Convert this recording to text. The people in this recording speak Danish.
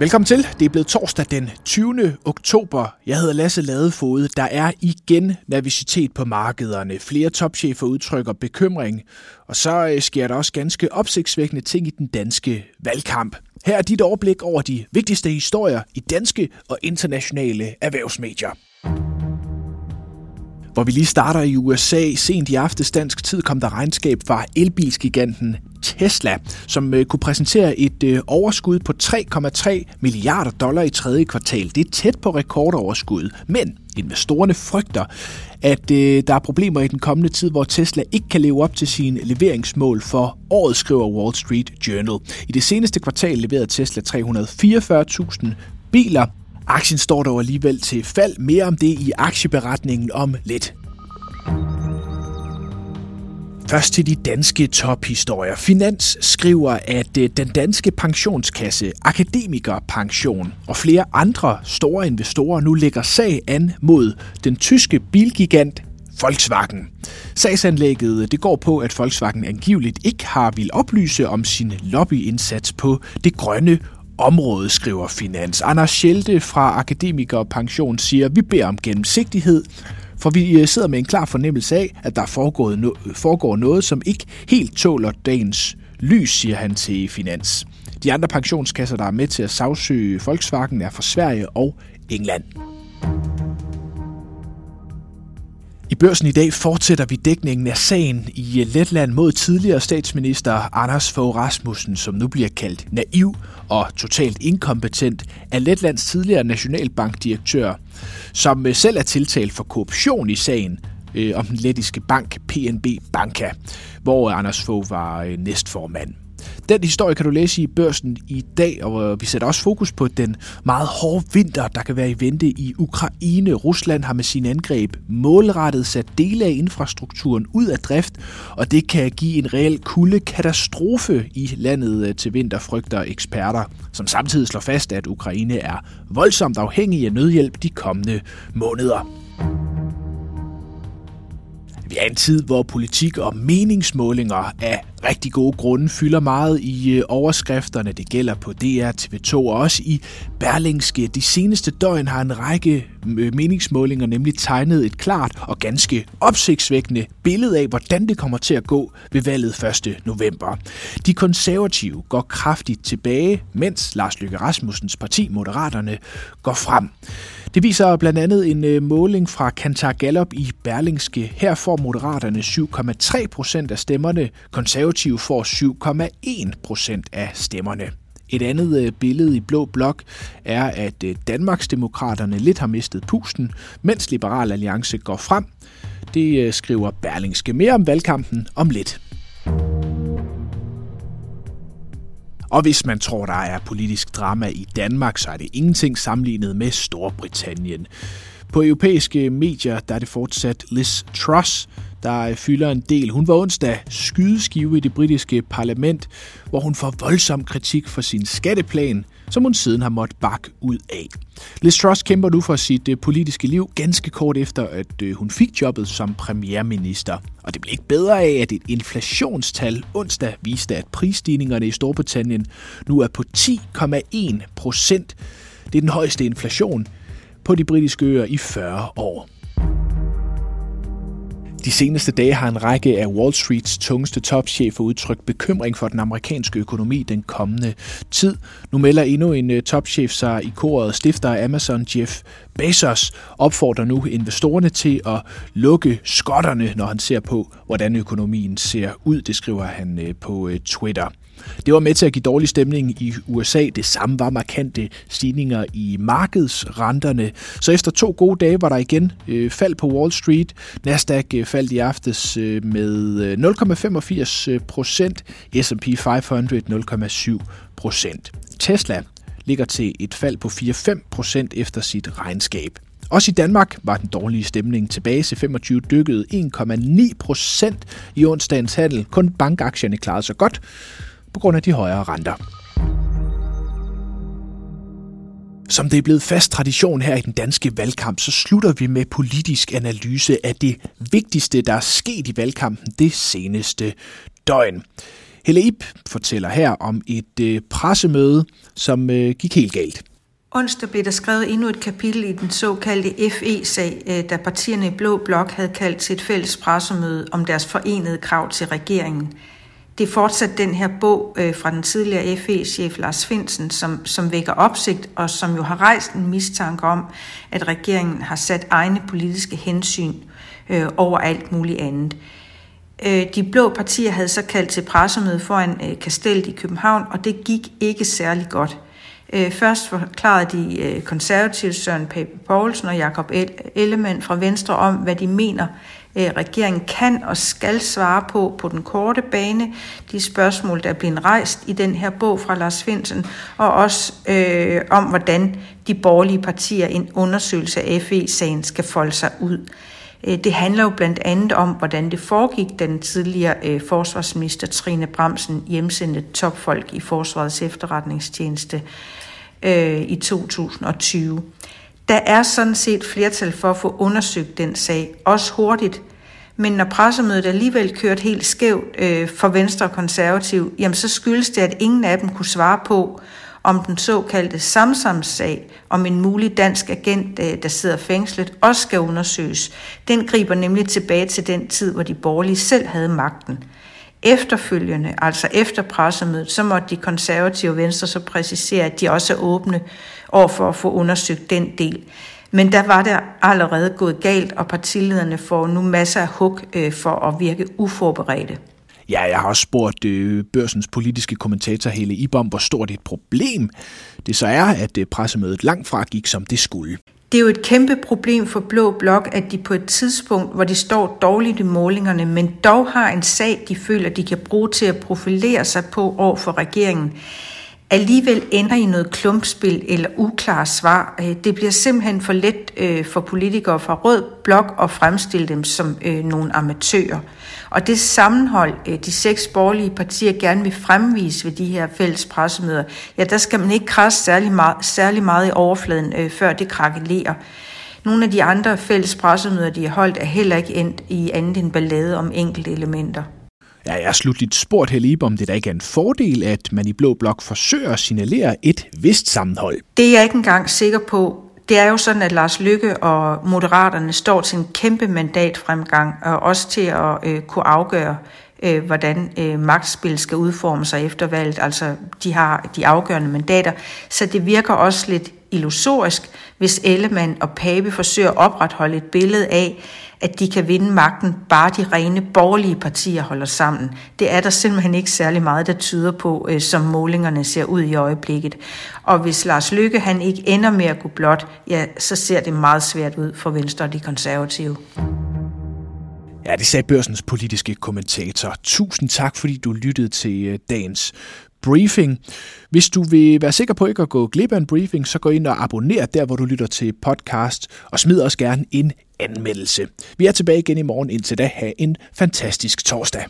Velkommen til. Det er blevet torsdag den 20. oktober. Jeg hedder Lasse Ladefod. Der er igen nervositet på markederne. Flere topchefer udtrykker bekymring. Og så øh, sker der også ganske opsigtsvækkende ting i den danske valgkamp. Her er dit overblik over de vigtigste historier i danske og internationale erhvervsmedier. Hvor vi lige starter i USA, sent i aftes dansk tid kom der regnskab fra elbilsgiganten Tesla, som øh, kunne præsentere et øh, overskud på 3,3 milliarder dollar i tredje kvartal. Det er tæt på rekordoverskud, men investorerne frygter, at øh, der er problemer i den kommende tid, hvor Tesla ikke kan leve op til sine leveringsmål for året, skriver Wall Street Journal. I det seneste kvartal leverede Tesla 344.000 biler, Aktien står dog alligevel til fald. Mere om det i aktieberetningen om lidt. Først til de danske tophistorier. Finans skriver, at øh, den danske pensionskasse, Akademikerpension og flere andre store investorer nu lægger sag an mod den tyske bilgigant Volkswagen. Sagsanlægget øh, det går på, at Volkswagen angiveligt ikke har vil oplyse om sin lobbyindsats på det grønne område, skriver Finans. Anders Schelte fra Akademiker Pension siger, vi beder om gennemsigtighed, for vi øh, sidder med en klar fornemmelse af, at der foregår, foregår noget, som ikke helt tåler dagens lys, siger han til Finans. De andre pensionskasser, der er med til at sagsøge Volkswagen, er fra Sverige og England. Børsen i dag fortsætter vi dækningen af sagen i øh, Letland mod tidligere statsminister Anders Fogh Rasmussen, som nu bliver kaldt naiv og totalt inkompetent af Letlands tidligere nationalbankdirektør, som øh, selv er tiltalt for korruption i sagen øh, om den lettiske bank PNB Banka, hvor øh, Anders Fogh var øh, næstformand. Den historie kan du læse i børsen i dag, og vi sætter også fokus på den meget hårde vinter, der kan være i vente i Ukraine. Rusland har med sin angreb målrettet sat dele af infrastrukturen ud af drift, og det kan give en reel kulde katastrofe i landet øh, til vinter, frygter eksperter, som samtidig slår fast, at Ukraine er voldsomt afhængig af nødhjælp de kommende måneder. Vi er en tid, hvor politik og meningsmålinger af rigtig gode grunde fylder meget i øh, overskrifterne. Det gælder på DR, TV2 og også i Berlingske. De seneste døgn har en række øh, meningsmålinger nemlig tegnet et klart og ganske opsigtsvækkende billede af, hvordan det kommer til at gå ved valget 1. november. De konservative går kraftigt tilbage, mens Lars Løkke Rasmussens parti, Moderaterne, går frem. Det viser blandt andet en øh, måling fra Kantar Gallup i Berlingske. Her får Moderaterne 7,3 procent af stemmerne. Konservative får 7,1 procent af stemmerne. Et andet øh, billede i blå blok er, at øh, Danmarksdemokraterne lidt har mistet pusten, mens Liberal Alliance går frem. Det skriver Berlingske mere om valgkampen om lidt. Og hvis man tror, der er politisk drama i Danmark, så er det ingenting sammenlignet med Storbritannien. På europæiske medier der er det fortsat Liz Truss, der fylder en del. Hun var onsdag skydeskive i det britiske parlament, hvor hun får voldsom kritik for sin skatteplan, som hun siden har måttet bakke ud af. Liz Truss kæmper nu for sit øh, politiske liv ganske kort efter, at øh, hun fik jobbet som premierminister. Og det blev ikke bedre af, at et inflationstal onsdag viste, at prisstigningerne i Storbritannien nu er på 10,1 procent. Det er den højeste inflation på de britiske øer i 40 år. De seneste dage har en række af Wall Streets tungeste topchefer udtrykt bekymring for den amerikanske økonomi den kommende tid. Nu melder endnu en øh, topchef sig i koret. Stifter af Amazon, Jeff Bezos, opfordrer nu investorerne til at lukke skotterne, når han ser på, hvordan økonomien ser ud. Det skriver han øh, på øh, Twitter. Det var med til at give dårlig stemning i USA. Det samme var markante stigninger i markedsrenterne. Så efter to gode dage var der igen øh, fald på Wall Street. Nasdaq øh, faldt i aftes øh, med øh, 0,85 procent. S&P 500 0,7 procent. Tesla ligger til et fald på 4-5 procent efter sit regnskab. Også i Danmark var den dårlige stemning tilbage til 25 dykkede 1,9 procent i onsdagens handel. Kun bankaktierne klarede sig godt på grund af de højere renter. Som det er blevet fast tradition her i den danske valgkamp, så slutter vi med politisk analyse af det vigtigste, der er sket i valgkampen det seneste døgn. Helle Ip fortæller her om et øh, pressemøde, som øh, gik helt galt. Onsdag blev der skrevet endnu et kapitel i den såkaldte FE-sag, øh, da partierne i Blå Blok havde kaldt til et fælles pressemøde om deres forenede krav til regeringen. Det er fortsat den her bog øh, fra den tidligere FE-chef Lars Finsen, som, som vækker opsigt og som jo har rejst en mistanke om, at regeringen har sat egne politiske hensyn øh, over alt muligt andet. Øh, de blå partier havde så kaldt til pressemøde foran øh, Kastellet i København, og det gik ikke særlig godt. Øh, først forklarede de øh, konservative Søren Pape Poulsen og Jakob Ellemann fra Venstre om, hvad de mener, øh, regeringen kan og skal svare på på den korte bane. De spørgsmål, der er blevet rejst i den her bog fra Lars Finsen, og også øh, om, hvordan de borgerlige partier en undersøgelse af FE-sagen skal folde sig ud. Øh, det handler jo blandt andet om, hvordan det foregik, den tidligere øh, forsvarsminister Trine Bremsen hjemsendte topfolk i Forsvarets efterretningstjeneste øh, i 2020. Der er sådan set flertal for at få undersøgt den sag, også hurtigt. Men når pressemødet alligevel kørte helt skævt øh, for Venstre og Konservativ, jamen så skyldes det, at ingen af dem kunne svare på, om den såkaldte Samsam-sag om en mulig dansk agent, der sidder fængslet, også skal undersøges. Den griber nemlig tilbage til den tid, hvor de borgerlige selv havde magten. Efterfølgende, altså efter pressemødet, så måtte de konservative venstre så præcisere, at de også er åbne over for at få undersøgt den del. Men der var det allerede gået galt, og partilederne får nu masser af hug øh, for at virke uforberedte. Ja, jeg har også spurgt øh, børsens politiske kommentator Hele Ibom, hvor stort et problem det så er, at øh, pressemødet langt fra gik, som det skulle. Det er jo et kæmpe problem for Blå Blok, at de på et tidspunkt, hvor de står dårligt i målingerne, men dog har en sag, de føler, de kan bruge til at profilere sig på over for regeringen, alligevel ender i noget klumpspil eller uklare svar. Øh, det bliver simpelthen for let øh, for politikere fra Rød Blok at fremstille dem som øh, nogle amatører. Og det sammenhold, de seks borgerlige partier gerne vil fremvise ved de her fælles pressemøder, ja, der skal man ikke krasse særlig meget, særlig meget i overfladen, før det krakelerer. Nogle af de andre fælles pressemøder, de har holdt, er heller ikke endt i andet end ballade om enkelte elementer. Ja, jeg har slutligt spurgt Helle om det der ikke er en fordel, at man i Blå Blok forsøger at signalere et vist sammenhold. Det er jeg ikke engang sikker på. Det er jo sådan, at Lars Lykke og Moderaterne står til en kæmpe mandatfremgang, og også til at øh, kunne afgøre, øh, hvordan øh, magtspil skal udforme sig efter valget. Altså, de har de afgørende mandater. Så det virker også lidt illusorisk, hvis Ellemann og Pape forsøger at opretholde et billede af, at de kan vinde magten, bare de rene borgerlige partier holder sammen. Det er der simpelthen ikke særlig meget, der tyder på, øh, som målingerne ser ud i øjeblikket. Og hvis Lars Lykke han ikke ender med at gå blot, ja, så ser det meget svært ud for Venstre og de konservative. Ja, det sagde børsens politiske kommentator. Tusind tak, fordi du lyttede til øh, dagens briefing. Hvis du vil være sikker på ikke at gå glip af en briefing, så gå ind og abonner der, hvor du lytter til podcast, og smid også gerne en anmeldelse. Vi er tilbage igen i morgen. Indtil da, have en fantastisk torsdag.